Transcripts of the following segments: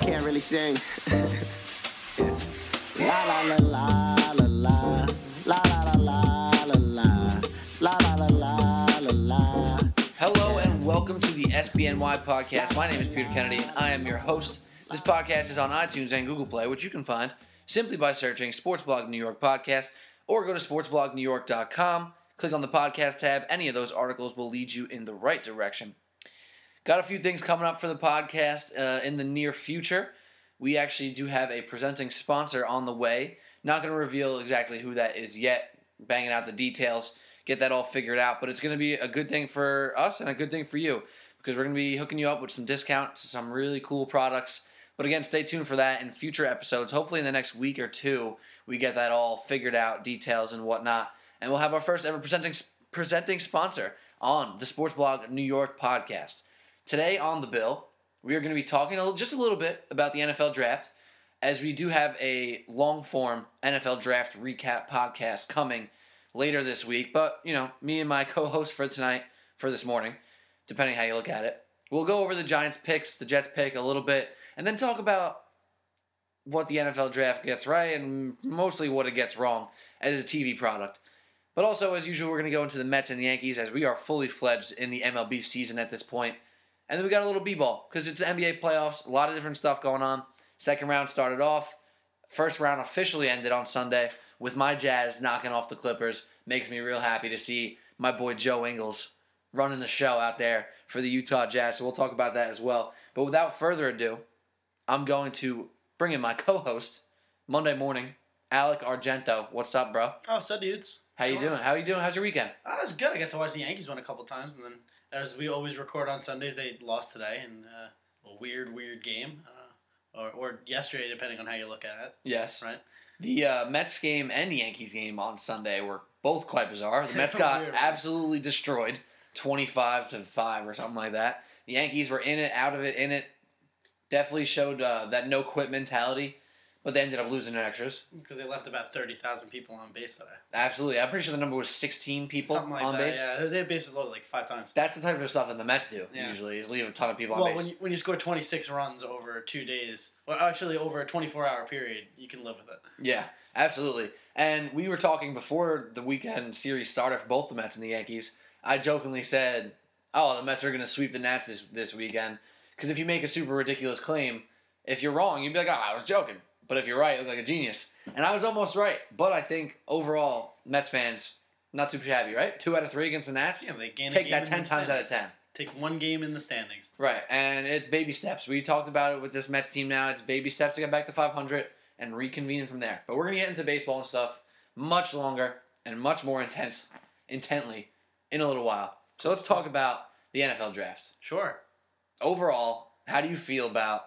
can't really sing. La la la la la la. La la la la la la. La la la la la. Hello and welcome to the SBNY podcast. My name is Peter Kennedy and I am your host. This podcast is on iTunes and Google Play, which you can find simply by searching Sportsblog New York Podcast or go to sportsblognewyork.com. Click on the podcast tab. Any of those articles will lead you in the right direction. Got a few things coming up for the podcast uh, in the near future. We actually do have a presenting sponsor on the way. Not going to reveal exactly who that is yet, banging out the details, get that all figured out. But it's going to be a good thing for us and a good thing for you because we're going to be hooking you up with some discounts, some really cool products. But again, stay tuned for that in future episodes. Hopefully, in the next week or two, we get that all figured out, details and whatnot. And we'll have our first ever presenting presenting sponsor on the Sports Blog New York podcast. Today on the bill, we are going to be talking a little, just a little bit about the NFL draft, as we do have a long form NFL draft recap podcast coming later this week. But, you know, me and my co host for tonight, for this morning, depending how you look at it, we'll go over the Giants picks, the Jets pick a little bit, and then talk about what the NFL draft gets right and mostly what it gets wrong as a TV product. But also, as usual, we're going to go into the Mets and Yankees as we are fully fledged in the MLB season at this point. And then we got a little b-ball because it's the NBA playoffs, a lot of different stuff going on. Second round started off. First round officially ended on Sunday with my Jazz knocking off the Clippers. Makes me real happy to see my boy Joe Ingles running the show out there for the Utah Jazz. So we'll talk about that as well. But without further ado, I'm going to bring in my co-host Monday morning, Alec Argento. What's up, bro? Oh, so dudes. How you doing? How you doing? How's your weekend? Uh, oh, it was good. I got to watch the Yankees win a couple times, and then as we always record on Sundays, they lost today in uh, a weird, weird game, uh, or or yesterday, depending on how you look at it. Yes. Right. The uh, Mets game and the Yankees game on Sunday were both quite bizarre. The Mets got Weird. absolutely destroyed, twenty-five to five or something like that. The Yankees were in it, out of it, in it. Definitely showed uh, that no quit mentality, but they ended up losing in extras. Because they left about thirty thousand people on base today. Absolutely, I'm pretty sure the number was sixteen people like on that. base. Yeah, they had bases loaded like five times. That's the type of stuff that the Mets do Yeah. usually is leave a ton of people on Well, base. when you, when you score twenty six runs over two days, or actually over a twenty four hour period, you can live with it. Yeah, absolutely. And we were talking before the weekend series started for both the Mets and the Yankees. I jokingly said, "Oh, the Mets are going to sweep the Nats this this weekend." Because if you make a super ridiculous claim, if you're wrong, you'd be like, "Oh, I was joking." But if you're right, you look like a genius. And I was almost right. But I think overall, Mets fans not too shabby, right? Two out of three against the Nats. Yeah, they gain a Take that in ten the times out of ten. Take one game in the standings. Right, and it's baby steps. We talked about it with this Mets team now. It's baby steps to get back to 500 and reconvene from there. But we're going to get into baseball and stuff much longer and much more intense, intently in a little while. So let's talk about the NFL draft. Sure. Overall, how do you feel about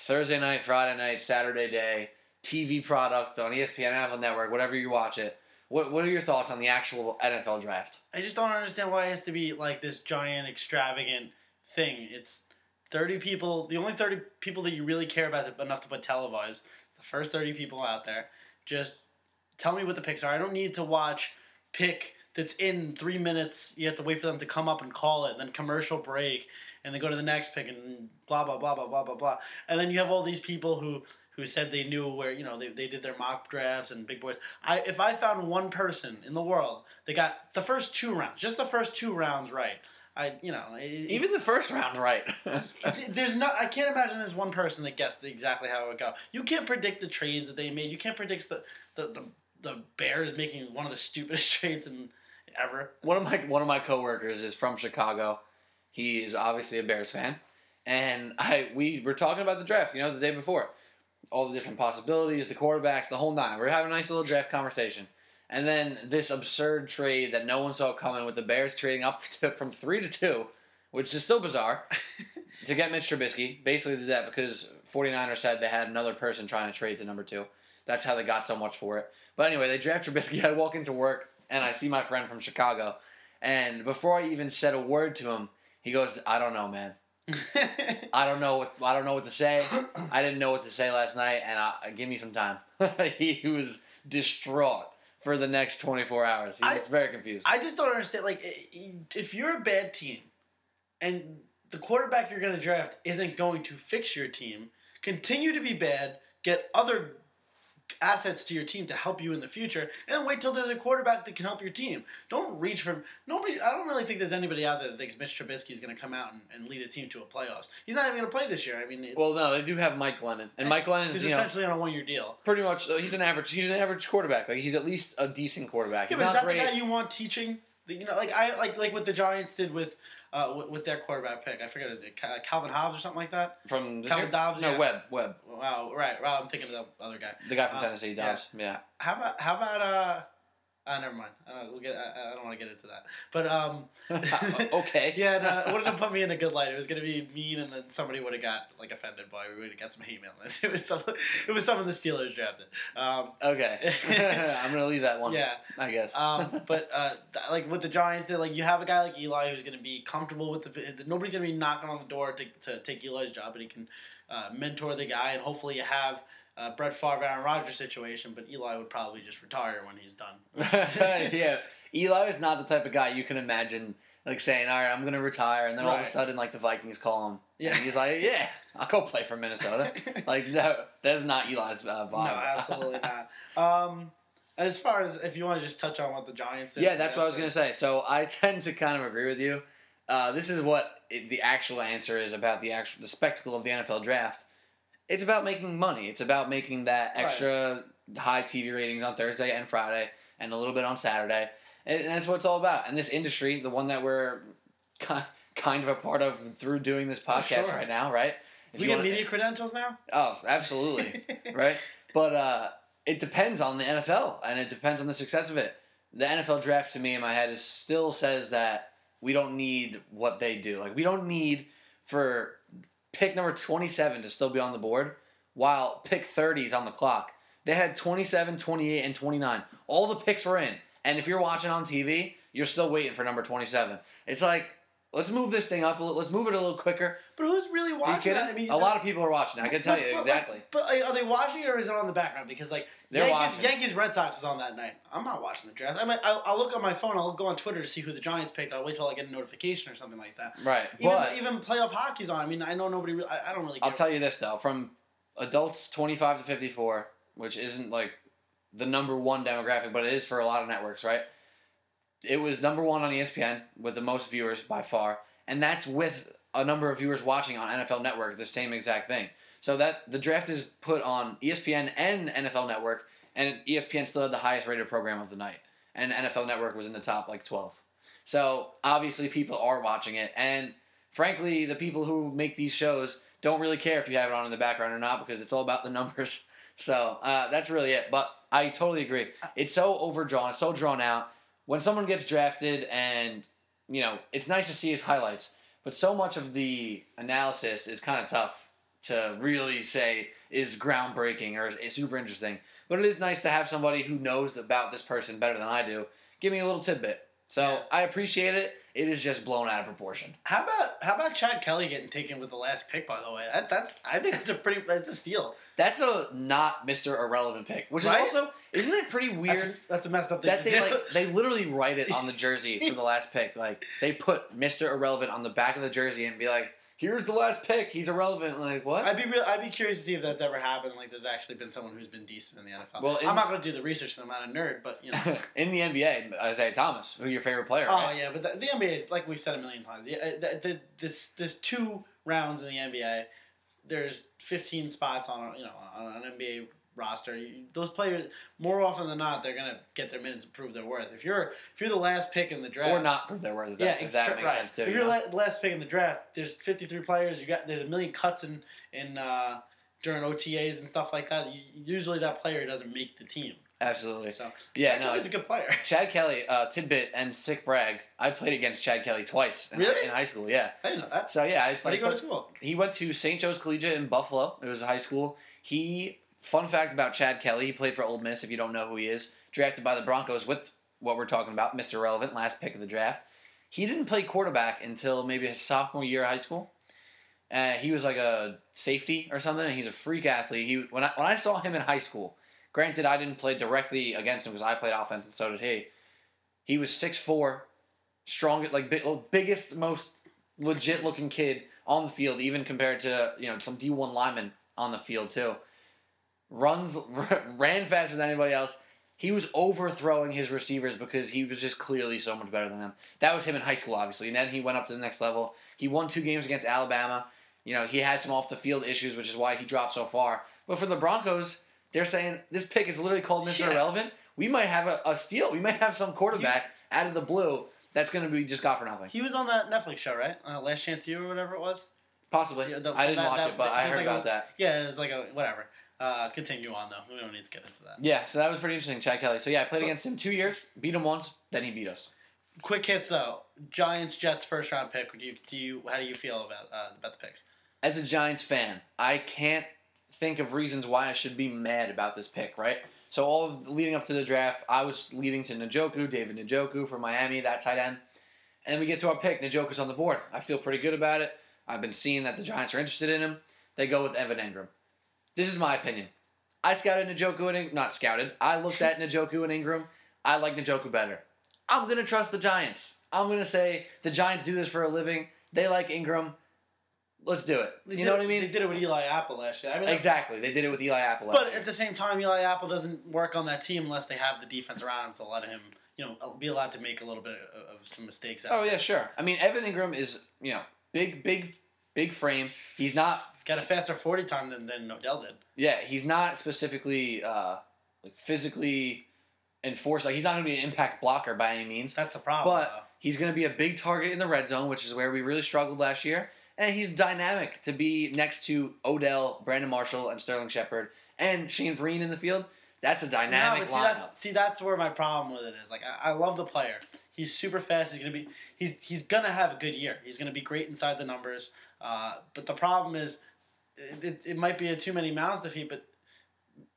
Thursday night, Friday night, Saturday day, TV product on ESPN, NFL Network, whatever you watch it? What, what are your thoughts on the actual NFL draft? I just don't understand why it has to be like this giant, extravagant thing. It's 30 people. The only 30 people that you really care about enough to put televised. The first 30 people out there. Just tell me what the picks are. I don't need to watch pick that's in three minutes. You have to wait for them to come up and call it, then commercial break, and then go to the next pick, and blah, blah, blah, blah, blah, blah, blah. And then you have all these people who who said they knew where you know they, they did their mock drafts and big boys. I if I found one person in the world that got the first two rounds, just the first two rounds right, I you know it- Even the first round, right? there's not I can't imagine there's one person that guessed exactly how it would go. You can't predict the trades that they made. You can't predict the the the, the Bears making one of the stupidest trades in ever. one of my one of my coworkers is from Chicago. He is obviously a Bears fan, and I we were talking about the draft. You know, the day before, all the different possibilities, the quarterbacks, the whole nine. We are having a nice little draft conversation, and then this absurd trade that no one saw coming with the Bears trading up to, from three to two, which is still bizarre, to get Mitch Trubisky. Basically did that because 49ers said they had another person trying to trade to number two. That's how they got so much for it. But anyway, they draft Trubisky. I walk into work and I see my friend from Chicago, and before I even said a word to him, he goes, "I don't know, man. I don't know what I don't know what to say. I didn't know what to say last night, and I, give me some time." he was distraught for the next 24 hours. He I- was very confused. I just don't understand. Like, if you're a bad team, and the quarterback you're going to draft isn't going to fix your team, continue to be bad, get other assets to your team to help you in the future, and wait till there's a quarterback that can help your team. Don't reach for nobody. I don't really think there's anybody out there that thinks Mitch Trubisky is going to come out and, and lead a team to a playoffs. He's not even going to play this year. I mean, it's, Well, no, they do have Mike Glennon, and Mike Glennon is you know essentially on a one-year deal. pretty much he's an average he's an average quarterback. Like he's at least a decent quarterback. Yeah, He's but is not that great. the guy you want teaching? You know, like I like like what the Giants did with uh with, with their quarterback pick. I forget his name, Calvin Hobbs or something like that. from Calvin year? Dobbs, No, yeah. Webb. Webb. Wow, right, right. I'm thinking of the other guy. The guy from Uh, Tennessee, yeah. Dobbs. Yeah. How about how about uh? Uh, never mind. I don't, we'll get, I, I don't want to get into that. But um, okay. yeah, no, it wouldn't have put me in a good light. It was gonna be mean, and then somebody would have got like offended by. We would have got some hate mail. It was some, it was someone the Steelers drafted. Um, Okay. I'm gonna leave that one. yeah, I guess. um, but uh, like with the Giants, like you have a guy like Eli who's going to be comfortable with the. Nobody's going to be knocking on the door to, to take Eli's job, but he can uh, mentor the guy, and hopefully you have uh, Brett Favre, Aaron Rodgers situation. But Eli would probably just retire when he's done. yeah. Eli is not the type of guy you can imagine like saying, "All right, I'm gonna retire," and then all of a sudden, like the Vikings call him, Yeah. and he's like, "Yeah, I'll go play for Minnesota." like no, that's not Eli's uh, no, absolutely not. Um, as far as if you want to just touch on what the Giants did, Yeah, that's what I was gonna say. So I tend to kind of agree with you. Uh, this is what it, the actual answer is about the actual the spectacle of the NFL draft. It's about making money. It's about making that Right. extra high TV ratings on Thursday and Friday, and a little bit on Saturday. And that's what it's all about. And this industry, the one that we're kind of a part of through doing this Oh, podcast sure. right now, right? If We you get media credentials now. Oh, absolutely right? But uh, it depends on the NFL, and it depends on the success of it. The NFL draft, to me, in my head, is still says that we don't need what they do. Like we don't need for pick number twenty-seven to still be on the board, while pick thirty is on the clock. They had 27, 28, and 29. All the picks were in. And if you're watching on TV, you're still waiting for number 27. It's like, let's move this thing up a little. Let's move it a little quicker. But who's really watching that? I mean, a lot of people are watching. I can tell But- you but, like- exactly. But like, are they watching it or is it on the background? Because like They're Yankees, watching. Yankees Red Sox was on that night. I'm not watching the draft. I mean, I'll, I'll look on my phone. I'll go on Twitter to see who the Giants picked. I'll wait till I get a notification or something like that. Right, Even, but even playoff hockey's on. I mean, I know nobody. Really, I, I don't really. I'll tell you this though: from adults twenty five to fifty four, which isn't like the number one demographic, but it is for a lot of networks, right? It was number one on ESPN with the most viewers by far, and that's with a number of viewers watching on NFL Network the same exact thing. So that the draft is put on ESPN and NFL Network, and ESPN still had the highest rated program of the night, and NFL Network was in the top like twelve. So obviously people are watching it, and frankly, the people who make these shows don't really care if you have it on in the background or not because it's all about the numbers. So uh, that's really it. But I totally agree. It's so overdrawn, so drawn out. When someone gets drafted, and you know, it's nice to see his highlights, but so much of the analysis is kind of tough to really say is groundbreaking or is, is super interesting. But it is nice to have somebody who knows about this person better than I do give me a little tidbit. So Yeah. I appreciate it. It is just blown out of proportion. How about how about Chad Kelly getting taken with the last pick? By the way, that, that's I think that's a pretty that's a steal. That's a not Mr. Irrelevant pick, which Right? is also isn't it pretty weird That's a, that's a messed up thing that to they do. like they literally write it on the jersey for the last pick. Like they put Mr. Irrelevant on the back of the jersey and be like, "Here's the last pick. He's irrelevant." Like what? I'd be real. I'd be curious to see if that's ever happened. Like, there's actually been someone who's been decent in the NFL. Well, I'm not going to do the research. and I'm not a nerd, but you know. In the NBA, Isaiah Thomas, who your favorite player? Oh right? yeah, but the, the NBA is like we've said a million times. Yeah, uh, the, the, this there's two rounds in the NBA. There's 15 spots on a, you know on an NBA roster. You, those players more often than not they're gonna get their minutes and prove their worth. If you're if you're the last pick in the draft, Or not prove their worth. If that, yeah, if that makes right. sense too. If you you're la- last pick in the draft, there's 53 players. You got there's a million cuts in in uh, during OTAs and stuff like that. You, usually that player doesn't make the team. Absolutely. So Yeah, Chad no. he's a good player. Chad Kelly, uh, tidbit and sick brag. I played against Chad Kelly twice in, Really? in high school. Yeah. I didn't know that. So yeah, I played. you go to school? He went to St. Joe's Collegiate in Buffalo. It was a high school. He, fun fact about Chad Kelly, he played for Ole Miss, if you don't know who he is. Drafted by the Broncos with what we're talking about, Mr. Relevant, last pick of the draft. He didn't play quarterback until maybe his sophomore year of high school. Uh, he was like a safety or something, and he's a freak athlete. He when I, when I saw him in high school, granted I didn't play directly against him because I played offense and so did he. He was 6'4", strongest, like big, biggest, most legit looking kid on the field, even compared to you know some D one linemen on the field too. Runs ran faster than anybody else. He was overthrowing his receivers because he was just clearly so much better than them. That was him in high school, obviously, and then he went up to the next level. He won two games against Alabama. You know, he had some off the field issues, which is why he dropped so far. But for the Broncos, they're saying this pick is literally called Mr. Yeah. Irrelevant. We might have a, a steal. We might have some quarterback out of the blue that's going to be just got for nothing. He was on that Netflix show, right? Uh, Last Chance U or whatever it was. Possibly. Yeah, the- I didn't that- watch that- it, but I heard like a- about that. Yeah, it's like a whatever. Uh, continue on though. We don't need to get into that. Yeah, so that was pretty interesting, Chad Kelly. So yeah, I played against him two years, beat him once, then he beat us. Quick hits though. Giants Jets first round pick. Do you, do you how do you feel about uh, about the picks? As a Giants fan, I can't think of reasons why I should be mad about this pick, right? So all of leading up to the draft, I was leading to Njoku, David Njoku for Miami, that tight end. And then we get to our pick, Njoku's on the board. I feel pretty good about it. I've been seeing that the Giants are interested in him. They go with Evan Engram. This is my opinion. I scouted Njoku and Engram. Not scouted. I looked at Njoku and Engram. I like Njoku better. I'm going to trust the Giants. I'm going to say the Giants do this for a living. They like Engram. Let's do it. They you know it- what I mean? They did it with Eli Apple last year. I mean, Exactly. They did it with Eli Apple. last But year. at the same time, Eli Apple doesn't work on that team unless they have the defense around him to let him, you know, be allowed to make a little bit of, of some mistakes. Out oh yeah, sure. I mean, Evan Engram is you know big, big, big frame. He's not. got a faster forty time than than Odell did. Yeah, he's not specifically uh, like physically enforced. Like he's not going to be an impact blocker by any means. That's the problem. But he's going to be a big target in the red zone, which is where we really struggled last year. And he's dynamic to be next to Odell, Brandon Marshall, and Sterling Shepard, and Shane Vereen in the field. That's a dynamic but see lineup. that's see that's where my problem with it is. Like I, I love the player. He's super fast. He's gonna be he's he's gonna have a good year. He's gonna be great inside the numbers. Uh, but the problem is, it, it, might be a too many mouths to feed. But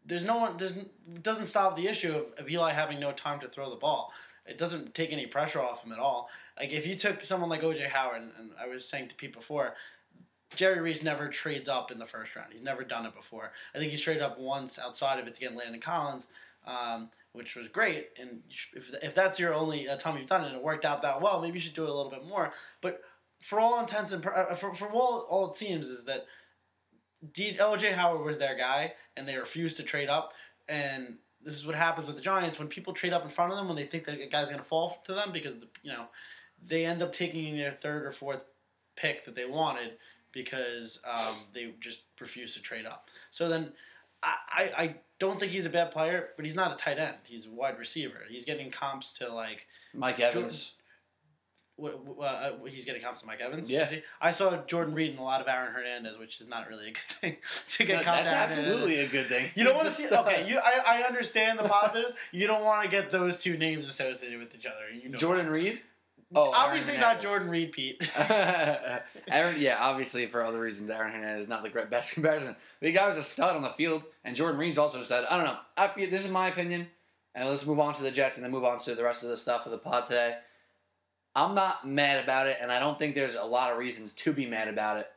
there's no one. There's doesn't solve the issue of, of Eli having no time to throw the ball. It doesn't take any pressure off him at all. Like if you took someone like OJ Howard, and, and I was saying to Pete before, Jerry Reese never trades up in the first round. He's never done it before. I think he's traded up once outside of it to get Landon Collins, um, which was great. And if, if that's your only uh, time you've done it and it worked out that well, maybe you should do it a little bit more. But for all intents and uh, for, for all, all it seems is that D- OJ Howard was their guy, and they refused to trade up. And this is what happens with the Giants when people trade up in front of them when they think that a guy's going to fall to them because the, you know they end up taking their third or fourth pick that they wanted because um, they just refuse to trade up. So then I, I, I don't think he's a bad player, but he's not a tight end. He's a wide receiver. He's getting comps to like Mike Evans. Uh, he's getting comps to Mike Evans. Yeah. I saw Jordan Reed and a lot of Aaron Hernandez, which is not really a good thing to get That- comps that's to Aaron Hernandez. absolutely a good thing. You don't want to see. Okay, you, I, I understand the positives. you don't want to get those two names associated with each other. You know, Jordan Reed. Oh, obviously not. Jordan Reed, Pete. Aaron, yeah, obviously for other reasons, Aaron Hernandez is not the great best comparison. But the guy was a stud on the field, and Jordan Reed's also a stud. I don't know. I feel this is my opinion, and let's move on to the Jets and then move on to the rest of the stuff of the pod today. I'm not mad about it, and I don't think there's a lot of reasons to be mad about it.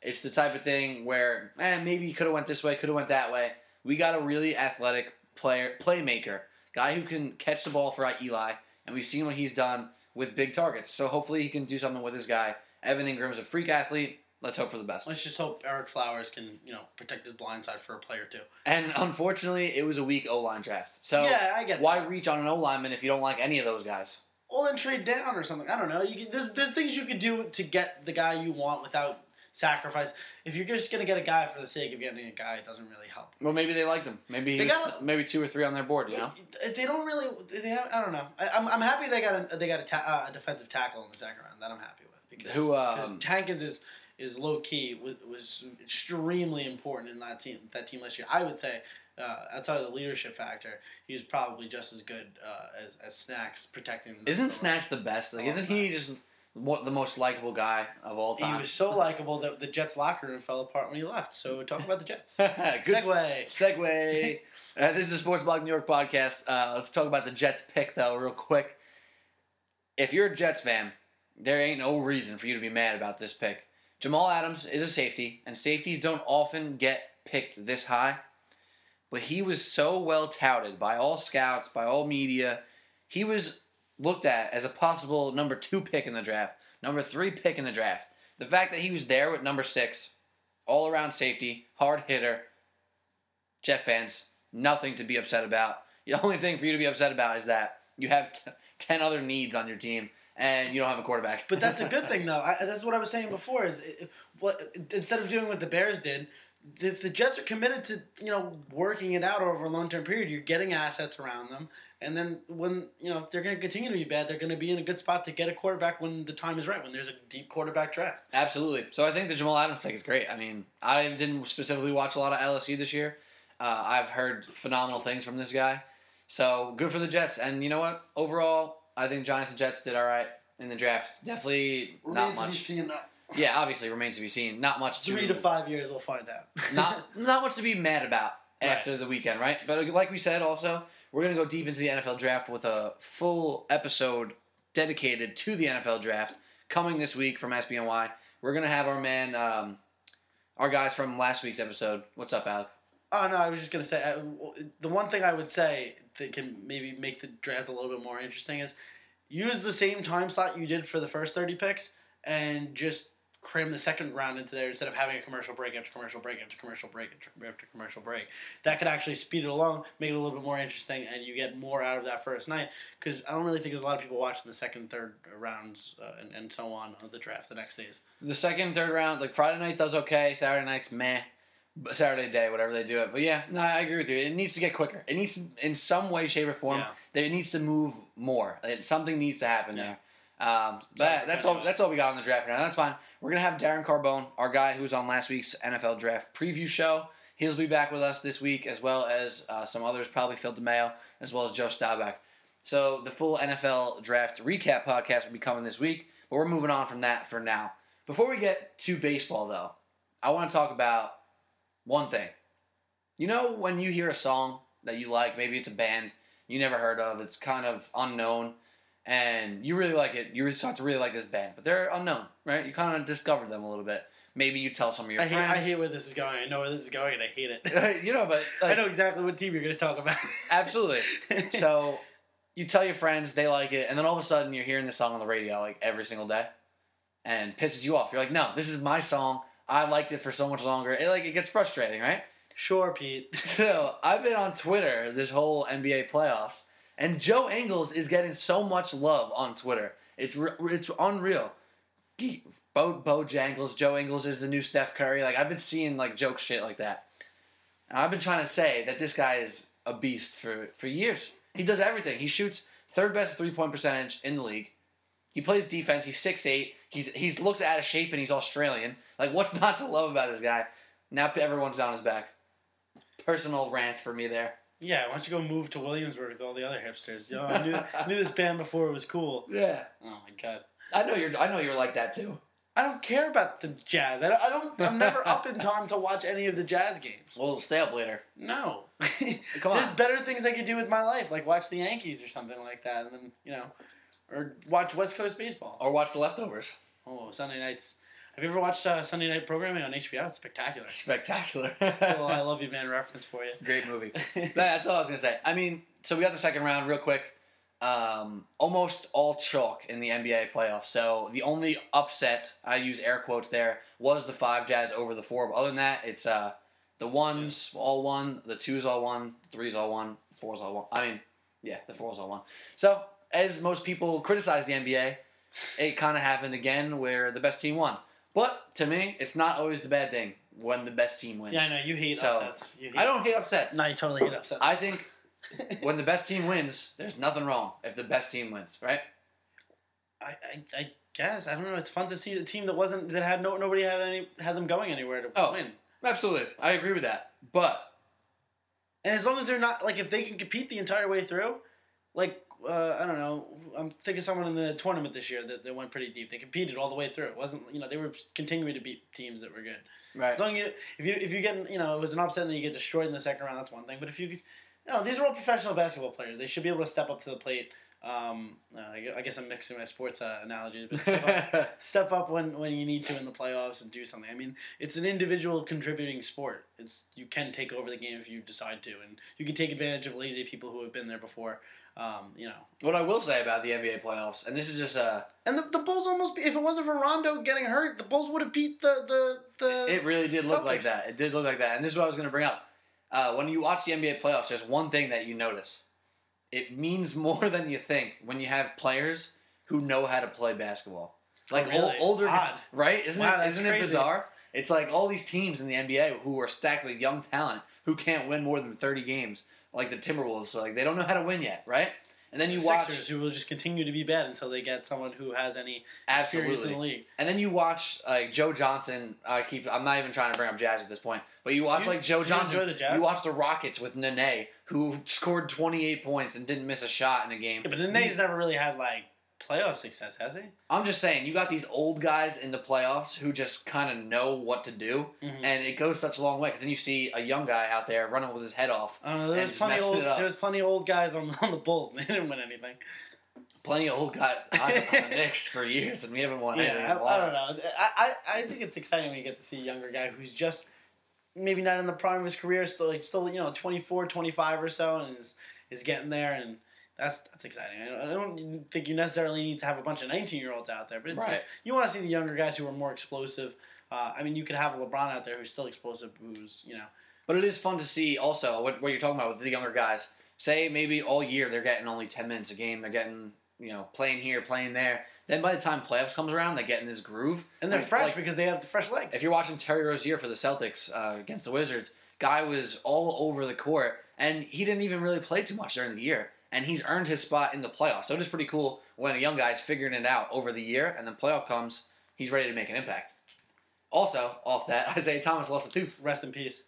It's the type of thing where, eh, maybe you could have went this way, could have went that way. We got a really athletic player, playmaker, guy who can catch the ball for Eli, and we've seen what he's done with big targets. So hopefully he can do something with this guy. Evan Engram's a freak athlete. Let's hope for the best. Let's just hope Ereck Flowers can, you know, protect his blind side for a player too. And unfortunately, it was a weak O line draft. So yeah, I get why that. reach on an O lineman if you don't like any of those guys? Well, then trade down or something. I don't know. You can, there's, there's things you could do to get the guy you want without sacrifice. If you're just gonna get a guy for the sake of getting a guy, it doesn't really help. Well, maybe they liked him. Maybe he They gotta- maybe two or three on their board. You know. They don't really. They have. I don't know. I, I'm, I'm happy they got a they got a, ta- uh, a defensive tackle in the second round. That I'm happy with because Who, um, Hankins is is low key was, was extremely important in that team that team last year. I would say. Uh, outside of the leadership factor, he's probably just as good uh, as, as Snacks protecting. The, Isn't Snacks the best? Like, Oh, isn't he just what the most likable guy of all time? He was so likable that the Jets locker room fell apart when he left. So talk about the Jets. Segue. Segue. uh, this is a Sports Blog New York podcast. Uh, let's talk about the Jets pick though, real quick. If you're a Jets fan, there ain't no reason for you to be mad about this pick. Jamal Adams is a safety, and safeties don't often get picked this high. But he was so well touted by all scouts, by all media. He was looked at as a possible number two pick in the draft, number three pick in the draft. The fact that he was there with number six all around safety, hard hitter. Jet fans, nothing to be upset about. The only thing for you to be upset about is that you have t- 10 other needs on your team and you don't have a quarterback. But that's a good thing, though. I, that's what I was saying before. Is it, what instead of doing what the Bears did, if the Jets are committed to you know working it out over a long term period, you're getting assets around them, and then when you know if they're going to continue to be bad, they're going to be in a good spot to get a quarterback when the time is right, when there's a deep quarterback draft. Absolutely. So I think the Jamal Adams pick is great. I mean, I didn't specifically watch a lot of LSU this year. Uh, I've heard phenomenal things from this guy. So good for the Jets. And you know what? Overall, I think Giants and Jets did all right in the draft. Definitely not Remains to be much. seen. though. Yeah, obviously remains to be seen. Not much to Three to five years, we'll find out. not not much to be mad about Right. after the weekend, right? But like we said, also we're gonna go deep into the NFL draft with a full episode dedicated to the NFL draft coming this week from SBNY. We're gonna have our man, um, our guys from last week's episode. What's up, Alec? Oh no, I was just gonna say uh, the one thing I would say that can maybe make the draft a little bit more interesting is use the same time slot you did for the first thirty picks and just cram the second round into there instead of having a commercial break after commercial break after commercial break after, after commercial break. That could actually speed it along, make it a little bit more interesting, and you get more out of that first night. Because I don't really think there's a lot of people watching the second, third rounds uh, and, and so on of the draft the next days. The second, third round, like Friday night does okay. Saturday night's meh. But Saturday day, whatever they do it. But yeah, no, I agree with you. It needs to get quicker. It needs, to, in some way, shape, or form, Yeah. that it needs to move more. It, something needs to happen Yeah. there. Um, but that's all. That's all we got on the draft now. That's fine. We're gonna have Darren Carbone, our guy who was on last week's NFL draft preview show. He'll be back with us this week, as well as uh, some others, probably Phil DeMayo, as well as Joe Staubach. So the full NFL draft recap podcast will be coming this week, but we're moving on from that for now. Before we get to baseball, though, I want to talk about one thing. You know, when you hear a song that you like, maybe it's a band you never heard of, it's kind of unknown, and you really like it, you start to really like this band, but they're unknown, right? You kind of discover them a little bit. Maybe you tell some of your I hate, friends. I hate where this is going. I know where this is going, and I hate it. you know, but I know exactly what team you're going to talk about. absolutely. so you tell your friends they like it, and then all of a sudden you're hearing this song on the radio like every single day, and pisses you off. You're like, no, this is my song. I liked it for so much longer. It like it gets frustrating, right? sure, Pete. So I've been on Twitter this whole NBA playoffs, and Joe Ingles is getting so much love on Twitter. It's re- it's unreal. Bo Bo Jangles, Joe Ingles is the new Steph Curry. Like I've been seeing like joke shit like that, and I've been trying to say that this guy is a beast for for years. He does everything. He shoots third best three point percentage in the league. He plays defense. He's six eight. He's he's looks out of shape and he's Australian. Like what's not to love about this guy? Now everyone's on his back. Personal rant for me there. Yeah, why don't you go move to Williamsburg with all the other hipsters? Yo, I knew, knew this band before it was cool. Yeah, Oh my god. I know you're. I know you're like that too. I don't care about the jazz. I don't, I don't. I'm never up in time to watch any of the jazz games. We'll stay up later. No. Come on. There's better things I could do with my life, like watch the Yankees or something like that, and then you know, or watch West Coast baseball. Or watch the leftovers. Oh, Sunday nights. Have you ever watched uh, Sunday night programming on HBO? It's spectacular. Spectacular. That's a little I love you, man reference for you. Great movie. That's all I was gonna say. I mean, so we got the second round real quick. Um, almost all chalk in the NBA playoffs. So the only upset I use air quotes there was the five Jazz over the four. But other than that, it's uh the ones all one, the twos all one, the threes all one, the fours all one. I mean, yeah, the fours all one. So as most people criticize the NBA, it kind of happened again where the best team won. But to me, it's not always the bad thing when the best team wins. Yeah, I know you hate So, upsets. You hate, I don't hate upsets. No, you totally hate upsets. I think when the best team wins, there's nothing wrong if the best team wins, right? I, I, I guess I don't know. It's fun to see the team that wasn't that had no nobody had any had them going anywhere to Oh. win. Absolutely, I agree with that. But And as long as they're not like if they can compete the entire way through, like uh, I don't know, I'm thinking someone in the tournament this year that, that went pretty deep. They competed all the way through. It wasn't you know they were continuing to beat teams that were good. right, As long as you if you if you get you know it was an upset and then you get destroyed in the second round, that's one thing. But if you you know these are all professional basketball players, they should be able to step up to the plate. Um, uh, I I guess I'm mixing my sports uh, analogies, but step up, step up when, when you need to in the playoffs and do something. I mean, it's an individual contributing sport. It's you can take over the game if you decide to, and you can take advantage of lazy people who have been there before. Um, you know, What I will say about the NBA playoffs, and this is just uh and the, the Bulls almost if it wasn't for Rondo getting hurt, the Bulls would have beat the the the. It really did look like that. It did look like that. And this is what I was going to bring up. Uh, when you watch the NBA playoffs, there's one thing that you notice. It means more than you think when you have players who know how to play basketball. Like Oh, really? ol- older, Odd. right? Isn't Wow, it? Isn't it bizarre? It's like all these teams in the NBA who are stacked with young talent who can't win more than 30 games, like the Timberwolves. So like they don't know how to win yet, right? And then you the watch Sixers, who will just continue to be bad until they get someone who has any experience in the league. And then you watch like Joe Johnson. I keep. I'm not even trying to bring up Jazz at this point, but you watch You- like Joe you Johnson. enjoy the Jazz? You watch the Rockets with Nene, who scored 28 points and didn't miss a shot in a game. Yeah, but Nene's never really had like playoff success, has he? I'm just saying, you got these old guys in the playoffs who just kind of know what to do, Mhm. and it goes such a long way. Because then you see a young guy out there running with his head off. I don't know. There was plenty old. There was plenty of old guys on on the Bulls. They didn't win anything. Plenty of old guys on the Knicks for years, and we haven't won anything. Yeah, I, I don't know. I, I I think it's exciting when you get to see a younger guy who's just maybe not in the prime of his career, still like still you know 24, 25 or so, and is is getting there, and that's that's exciting. I don't, I don't think you necessarily need to have a bunch of nineteen year olds out there, but it's, Right. you want to see the younger guys who are more explosive. Uh, I mean, you could have a LeBron out there who's still explosive, who's you know But it is fun to see also what, what you're talking about with the younger guys. Say maybe all year they're getting only 10 minutes a game. They're getting, you know, playing here, playing there. Then by the time playoffs comes around, they get in this groove. and they're Like- fresh like, because they have the fresh legs. if you're watching Terry Rozier for the Celtics uh, against the Wizards, guy was all over the court, and he didn't even really play too much during the year. And he's earned his spot in the playoffs. So it is pretty cool when a young guy's figuring it out over the year, and then playoff comes, he's ready to make an impact. Also, off that, Isaiah Thomas lost a tooth Rest in peace.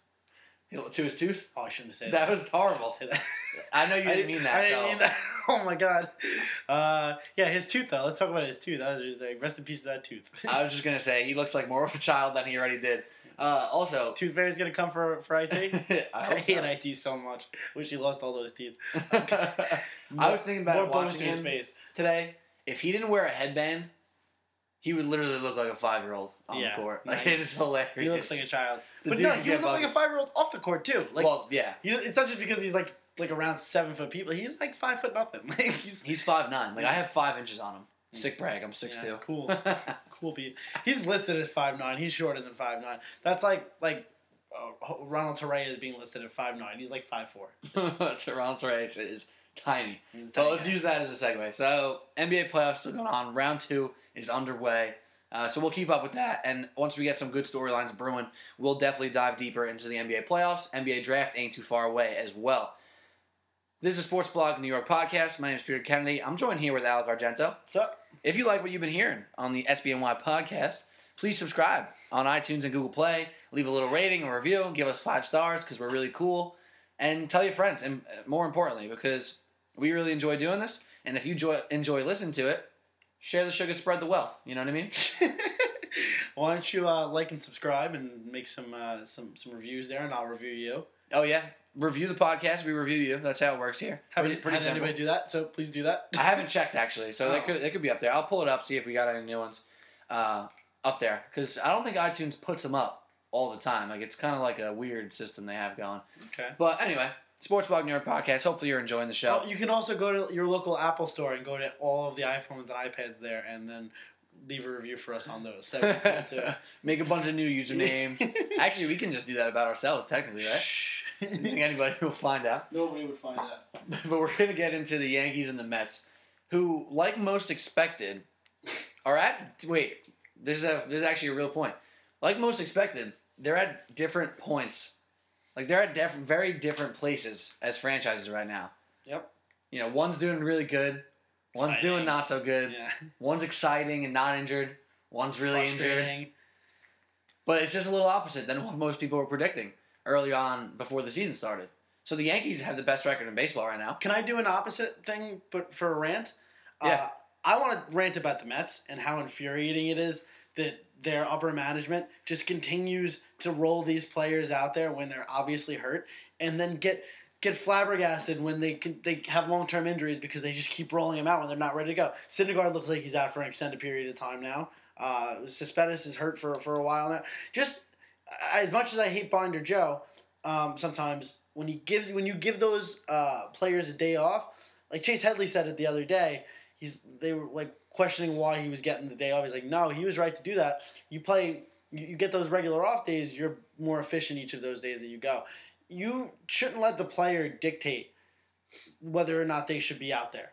He- to his tooth. Oh, I shouldn't have said That that. was horrible. Say that. I know you I didn't mean that. I didn't so. mean that. Oh my god. Uh, yeah, his tooth though. Let's talk about his tooth. That was just, like, rest in peace to that tooth. I was just gonna say he looks like more of a child than he already did. Uh, also, tooth Fairy's gonna come for for IT. I, I, hate so. IT so much. Wish he lost all those teeth. I was thinking about More watching him face. today. If he didn't wear a headband, he would literally look like a five year old on Yeah. the court. Like he- it is hilarious. He looks like a child. The but no, he would look like a five year old off the court too. Like well, yeah, know, it's not just because he's like like around seven foot people. He's like five foot nothing. Like he's he's five nine. Like I have five inches on him. Sick brag. I'm six Yeah, two. cool. Cool Pete. He's listed at five nine. He's shorter than five nine. That's like like uh, Ronald Torrey is being listed at five nine. He's like five four. Toronto Race is tiny. He's But let's guy. use that as a segue. So NBA playoffs still going on. Round two is underway. Uh, so we'll keep up with that, and once we get some good storylines brewing, we'll definitely dive deeper into the NBA playoffs. NBA draft ain't too far away as well. This is Sports Blog New York podcast. My name is Peter Kennedy. I'm joined here with Alec Argento. What's up? If you like what you've been hearing on the SBNY podcast, please subscribe on iTunes and Google Play. Leave a little rating and review. Give us five stars because we're really cool. And tell your friends, and uh, more importantly, because we really enjoy doing this. And if you enjoy, enjoy listening to it, share the sugar, spread the wealth. You know what I mean? Why don't you uh, like and subscribe and make some uh, some some reviews there, and I'll review you. Oh, yeah. Review the podcast. We review you. That's how it works here. Pretty, pretty simple. anybody do that, so please do that. I haven't checked actually, so they Oh. could they could be up there. I'll pull it up, see if we got any new ones uh, up there, because I don't think iTunes puts them up all the time. Like it's kind of like a weird system they have going. okay. But anyway, Sports Blog New York podcast. Hopefully you're enjoying the show. Well, you can also go to your local Apple store and go to all of the iPhones and iPads there, and then leave a review for us on those. That cool. Make a bunch of new usernames. Actually, we can just do that about ourselves, technically, right? I think anybody will find out. Nobody would find that. but we're gonna get into the Yankees and the Mets, who, like most expected, are at wait. There's a there's actually a real point. Like most expected, they're at different points. Like they're at diff- very different places as franchises right now. Yep. You know, one's doing really good, one's doing not so good. Yeah. One's exciting and not injured. One's really injured. But it's just a little opposite than what most people were predicting early on before the season started. So the Yankees have the best record in baseball right now. Can I do an opposite thing, but for a rant? Yeah. Uh, I want to rant about the Mets and how infuriating it is that their upper management just continues to roll these players out there when they're obviously hurt, and then get get flabbergasted when they can, they have long term injuries because they just keep rolling them out when they're not ready to go. Syndergaard looks like he's out for an extended period of time now. Uh, is hurt for for a while now. Just as much as I hate Binder Joe, um, sometimes when he gives when you give those uh, players a day off, like Chase Headley said it the other day. He's they were like questioning why he was getting the day off. He's like, no, he was right to do that. You play, you, get those regular off days. You're more efficient each of those days that you go. You shouldn't let the player dictate whether or not they should be out there.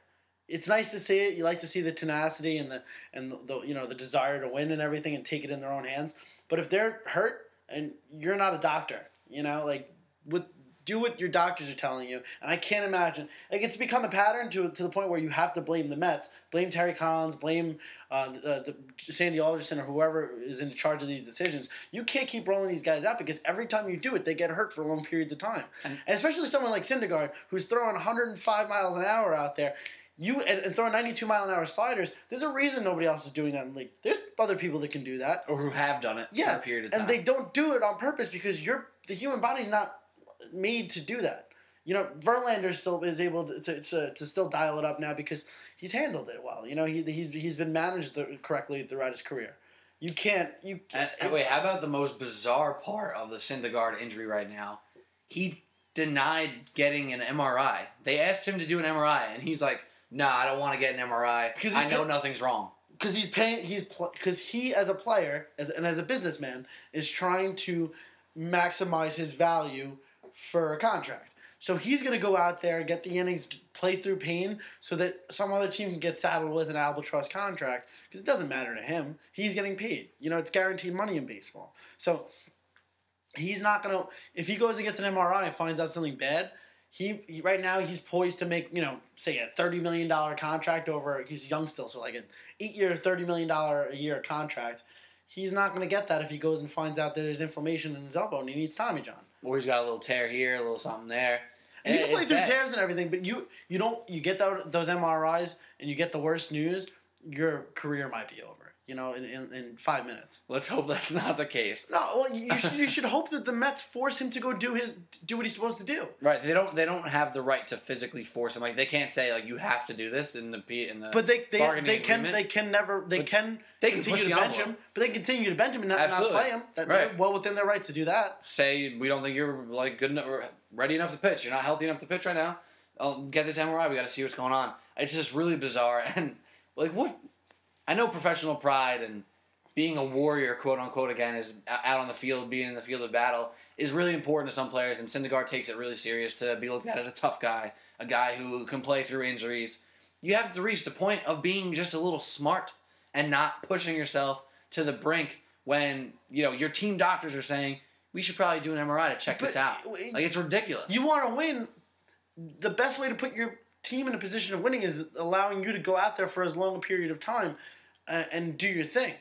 It's nice to see it. You like to see the tenacity and the and the you know the desire to win and everything and take it in their own hands. But if they're hurt and you're not a doctor, you know, like with do what your doctors are telling you. And I can't imagine like it's become a pattern to to the point where you have to blame the Mets, blame Terry Collins, blame uh, the, the Sandy Alderson or whoever is in charge of these decisions. You can't keep rolling these guys out because every time you do it, they get hurt for long periods of time. And, and especially someone like Syndergaard who's throwing 105 miles an hour out there. You and, and throwing 92 mile an hour sliders. There's a reason nobody else is doing that in the league. There's other people that can do that. or who have done it Yeah, for a period of time. and they don't do it on purpose because you're the human body's not made to do that. You know, Verlander still is able to, to, to, to still dial it up now because he's handled it well. You know, he, he's he's been managed the, correctly throughout his career. You can't you can't, and wait, how about the most bizarre part of the Syndergaard injury right now? He denied getting an MRI. They asked him to do an MRI, and he's like, "Nah, I don't want to get an MRI Because I know could- nothing's wrong." because he's paying he's because he as a player as and as a businessman is trying to maximize his value for a contract. So he's going to go out there and get the innings, play through pain, so that some other team can get saddled with an albatross contract. Because it doesn't matter to him; he's getting paid. You know, it's guaranteed money in baseball. So he's not going to. If he goes and gets an MRI and finds out something bad, he, he right now he's poised to make you know say a thirty million dollar contract over. He's young still, so like an eight year, thirty million dollar a year contract. He's not going to get that if he goes and finds out that there's inflammation in his elbow and he needs Tommy John. Or he's got a little tear here, a little something there. And you Eh, can play through bad. tears and everything, but you you don't you get tho- those MRIs and you get the worst news, your career might be over. You know, in, in, in five minutes. Let's hope that's not the case. No, well, you, should you should hope that the Mets force him to go do his do what he's supposed to do. Right? They don't. They don't have the right to physically force him. Like they can't say like you have to do this in the P in the. But they they, they can agreement. they can never they But can they can continue to bench envelope. him, but they continue to bench him and not, not play him. That, Right. They're well within their rights to do that. say we don't think you're like good enough, or ready enough to pitch. You're not healthy enough to pitch right now. I'll get this MRI. We got to see what's going on. It's just really bizarre and like what? I know professional pride and being a warrior, quote unquote, again, is out on the field, being in the field of battle, is really important to some players. And Syndergaard takes it really serious to be looked at as a tough guy, a guy who can play through injuries. You have to reach the point of being just a little smart and not pushing yourself to the brink when you know your team doctors are saying we should probably do an MRI to check this out. Like it's ridiculous. You want to win. The best way to put your team in a position of winning is allowing you to go out there for as long a period of time uh, and do your thing.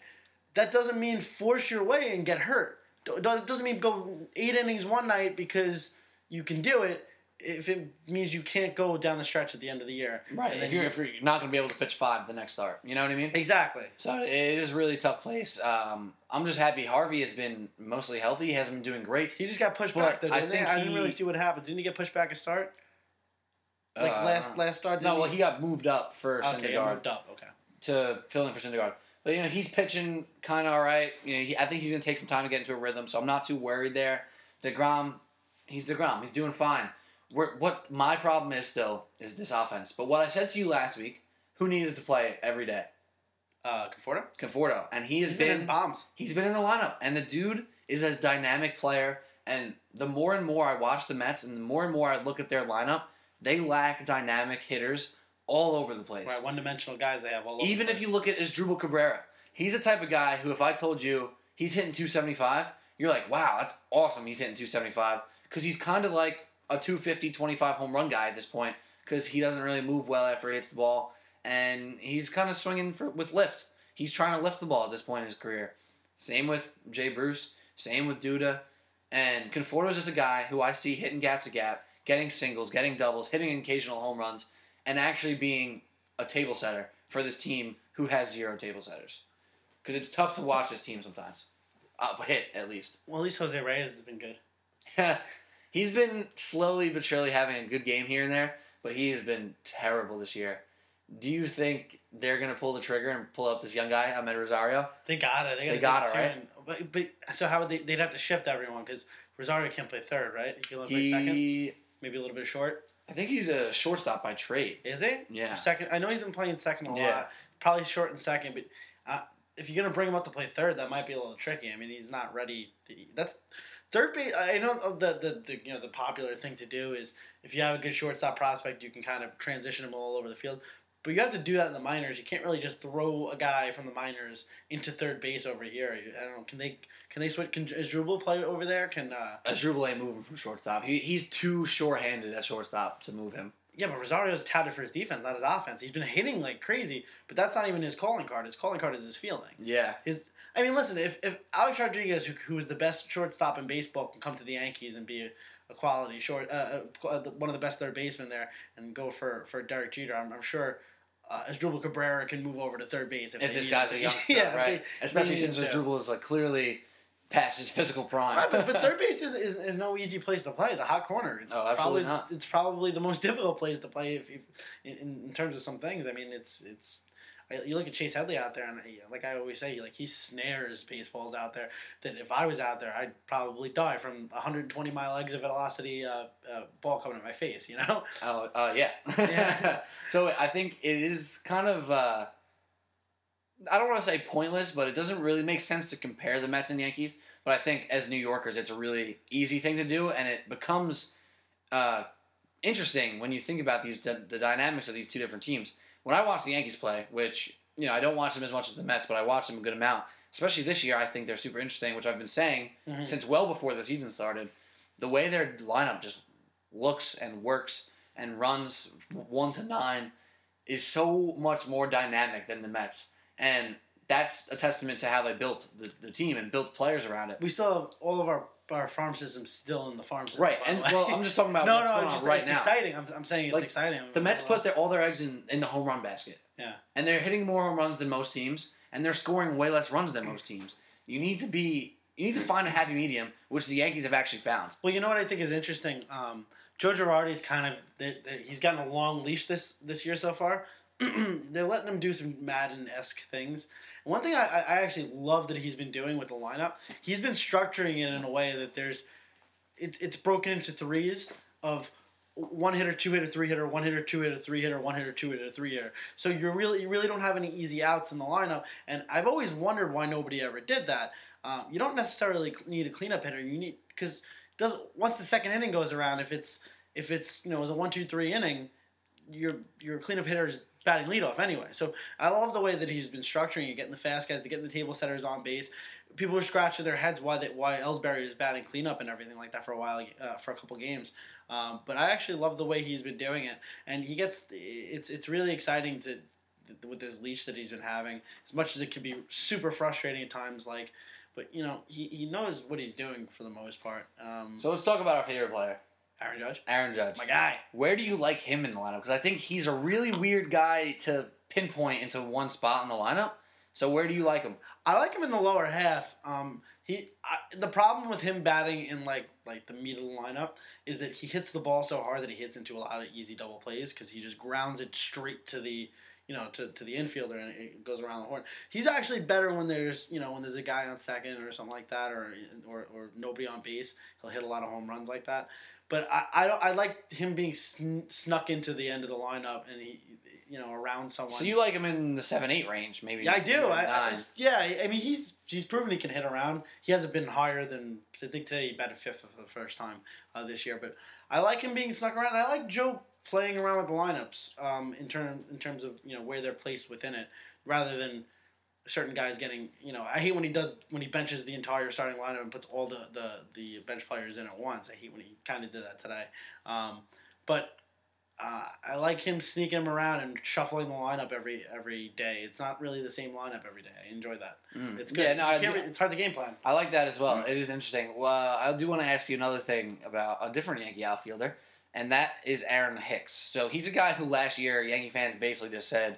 That doesn't mean force your way and get hurt. It doesn't mean go eight innings one night because you can do it. If it means you can't go down the stretch at the end of the year, right. If you're if you're not going to be able to pitch five the next start, you know what I mean. exactly. So it is a really tough place. Um, I'm just happy Harvey has been mostly healthy. He hasn't been doing great. He just got pushed But back though. I think I didn't really see what happened. Didn't he get pushed back a start? Like Uh, last last start. No, didn't well he got moved up first. okay, he moved up. Okay. To fill in for Syndergaard. But you know he's pitching kind of all right. You know he, I think he's going to take some time to get into a rhythm, so I'm not too worried there. Degrom, he's Degrom. He's doing fine. We're, what my problem is still is this offense. But what I said to you last week, who needed to play every day? Uh, Conforto. Conforto, and he has He's been, been in bombs. he's been in the lineup, and the dude is a dynamic player. And the more and more I watch the Mets, and the more and more I look at their lineup, they lack dynamic hitters all over the place. Right, one-dimensional guys they have all over. Even if you look at Asdrubal Cabrera, he's the type of guy who, if I told you he's hitting 275, you're like, wow, that's awesome. He's hitting 275 because he's kind of like a 250, 25 home run guy at this point because he doesn't really move well after he hits the ball, and he's kind of swinging for with lift. He's trying to lift the ball at this point in his career. Same with Jay Bruce. Same with Duda. And Conforto's just a guy who I see hitting gap to gap, getting singles, getting doubles, hitting occasional home runs, and actually being a table setter for this team who has zero table setters. Because it's tough to watch this team sometimes. Uh, hit, at least. well, at least Jose Reyes has been good. He's been slowly but surely having a good game here and there, but he has been terrible this year. Do you think they're going to pull the trigger and pull up this young guy, Amed Rosario? They got it. They, They got got it, right? But, but so how would they? They'd have to shift everyone because Rosario can't play third, right? He can only play second. Maybe a little bit short. I think he's a shortstop by trade. Is it? Yeah. Second. I know he's been playing second a Yeah. lot. Probably short and second, but uh, if you're gonna bring him up to play third, that might be a little tricky. I mean, he's not ready. To, that's third base. I know the, the the you know the popular thing to do is if you have a good shortstop prospect, you can kind of transition him all over the field. But you have to do that in the minors. You can't really just throw a guy from the minors into third base over here. I don't know. Can they can they switch? Can Asdrubal play over there? Can uh, Asdrubal ain't moving from shortstop. He, he's too short-handed at shortstop to move him. Yeah, but Rosario's touted for his defense, not his offense. He's been hitting like crazy, but that's not even his calling card. His calling card is his fielding. Yeah. His, I mean, listen, if, if Alex Rodriguez, who, who is the best shortstop in baseball, can come to the Yankees and be a, a quality short, uh, uh, one of the best third basemen there, and go for for Derek Jeter, I'm, I'm sure. Uh, Asdrubal Cabrera can move over to third base If they this guy's a youngster, yeah, right? they- Especially they since. Asdrubal is like clearly past his physical prime. Right, but, but third base is, is, is no easy place to play. The hot corner. It's Oh, absolutely probably, not. It's probably the most difficult place to play if you, in, in terms of some things. I mean, it's it's. I- You look at Chase Headley out there, and like I always say, like he snares baseballs out there. That if I was out there, I'd probably die from 120 mile exit velocity uh, uh, ball coming at my face. You know? Oh, uh, yeah. Yeah. so I think it is kind of, uh, I don't want to say pointless, but it doesn't really make sense to compare the Mets and Yankees. But I think as New Yorkers, it's a really easy thing to do, and it becomes uh, interesting when you think about these the dynamics of these two different teams. When I watch the Yankees play, which you know I don't watch them as much as the Mets, but I watch them a good amount. Especially this year, I think they're super interesting, which I've been saying Mhm. since well before the season started. The way their lineup just looks and works and runs one to nine is so much more dynamic than the Mets, and that's a testament to how they built the, the team and built players around it. We still have all of our, our farm systems still in the farm system. Right, and well, I'm just talking about no, no, going it's on just right it's now. exciting. I'm, I'm saying it's Like, exciting. The Mets put their, all their eggs in, in the home run basket. Yeah. And they're hitting more home runs than most teams, and they're scoring way less runs than most teams. You need to be, you need to find a happy medium, which the Yankees have actually found. Well, you know what I think is interesting. Um, Joe Girardi's kind of they, they, he's gotten a long leash this this year so far. They're letting him do some Maddon esque things. One thing I, I I actually love that he's been doing with the lineup, he's been structuring it in a way that there's it, it's broken into threes of one hitter, two hitter, three hitter, one hitter, two hitter, three hitter, one hitter, two hitter, three hitter. So you really you really don't have any easy outs in the lineup. And I've always wondered why nobody ever did that. Um, you don't necessarily need a cleanup hitter. You need because does once the second inning goes around, if it's if it's you know it's a one two three inning, your your cleanup hitter is batting leadoff anyway. So I love the way that he's been structuring it, getting the fast guys, to getting the table setters on base. People were scratching their heads why that why Ellsbury is batting cleanup and everything like that for a while uh, for a couple games. Um, but I actually love the way he's been doing it, and he gets it's it's really exciting to with this leash that he's been having. As much as it can be super frustrating at times, like. But you know he, he knows what he's doing for the most part. Um, So let's talk about our favorite player, Aaron Judge, Aaron Judge. my guy. Where do you like him in the lineup? Because I think he's a really weird guy to pinpoint into one spot in the lineup. So where do you like him? I like him in the lower half. Um, he I, the problem with him batting in like like the meat of the lineup is that he hits the ball so hard that he hits into a lot of easy double plays because he just grounds it straight to the you know to, to the infielder and it goes around the horn. He's actually better when there's you know when there's a guy on second or something like that or or, or nobody on base. He'll hit a lot of home runs like that. But I, I don't I like him being sn- snuck into the end of the lineup and he you know around someone. So you like him in the seven eight range, maybe? Yeah, I do. I, I, yeah, I mean he's he's proven he can hit around. He hasn't been higher than I think today he batted fifth for the first time uh, this year. But I like him being snuck around. I like Joe playing around with the lineups um, in term in terms of you know where they're placed within it, rather than certain guys getting you know. I hate when he does when he benches the entire starting lineup and puts all the the, the bench players in at once. I hate when he kind of did that today. Um, but uh, I like him sneaking him around and shuffling the lineup every every day. It's not really the same lineup every day. I enjoy that. Mm. It's good. Yeah, no, I, re- it's hard to game plan. I like that as well. It is interesting. Well, I do want to ask you another thing about a different Yankee outfielder, and that is Aaron Hicks. So he's a guy who last year Yankee fans basically just said,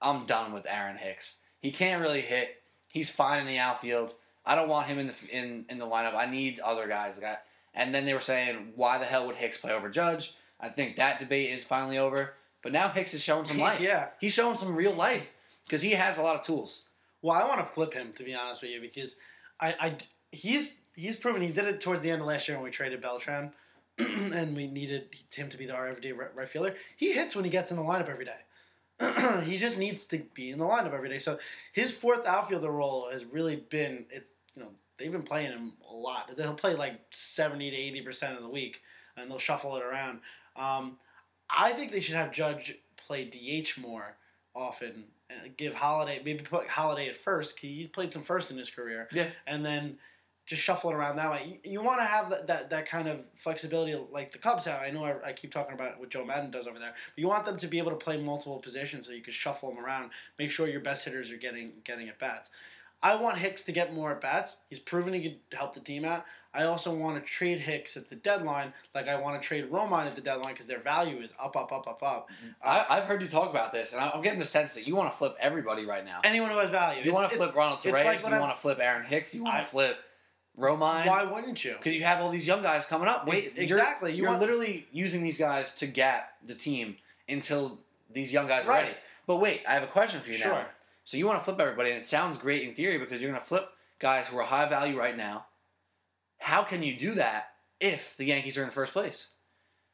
"I'm done with Aaron Hicks. He can't really hit. He's fine in the outfield. I don't want him in the in in the lineup. I need other guys." Like I- and then they were saying, "Why the hell would Hicks play over Judge?" I think that debate is finally over. But now Hicks is showing some life. yeah. He's showing some real life because he has a lot of tools. Well, I want to flip him to be honest with you because I, I he's he's proven he did it towards the end of last year when we traded Beltran. and we needed him to be the our everyday right, right fielder. He hits when he gets in the lineup every day. he just needs to be in the lineup every day. So his fourth outfielder role has really been it's you know they've been playing him a lot. They'll play like seventy to eighty percent of the week, and they'll shuffle it around. Um, I think they should have Judge play DH more often. And give Holliday maybe put Holliday at first. He played some first in his career, Yeah. and then just shuffle it around that way. You, you want to have that, that that kind of flexibility like the Cubs have. I know I, I keep talking about what Joe Maddon does over there. But you want them to be able to play multiple positions so you can shuffle them around. Make sure your best hitters are getting getting at bats. I want Hicks to get more at bats. He's proven he could help the team out. I also want to trade Hicks at the deadline, like I want to trade Romine at the deadline because their value is up, up, up, up, up. Mm-hmm. I, I've heard you talk about this, and I'm getting the sense that you want to flip everybody right now. Anyone who has value, You It's- want to flip Ronald Torreyes. like you I'm- want to flip Aaron Hicks. You want I- to flip Romine. Why wouldn't you? Because you have all these young guys coming up. Wait, Ex- you're- exactly. You You're, want- literally using these guys to gap the team until these young guys are Right. ready. But wait, I have a question for you now. Sure. So you want to flip everybody, and it sounds great in theory because you're going to flip guys who are high value right now. How can you do that if the Yankees are in first place?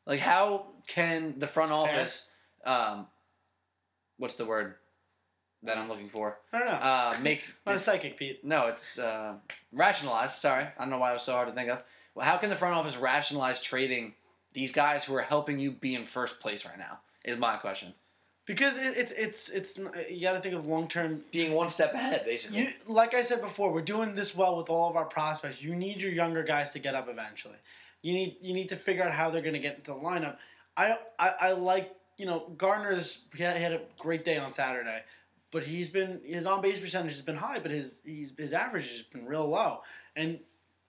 Like, how can the front It's office, um, what's the word that I'm looking for? I don't know. Uh, make Not a psychic, Pete. no, it's uh, rationalized. Sorry, I don't know why it was so hard to think of. Well, how can the front office rationalize trading these guys who are helping you be in first place right now? Is my question. Because it, it's it's it's you got to think of long term. Being one step ahead, basically. You like I said before, we're doing this well with all of our prospects. You need your younger guys to get up eventually. You need you need to figure out how they're going to get into the lineup. I don't- I, I like you know Gardner's he had a great day on Saturday, but he's been his on base percentage has been high, but his his average has been real low, and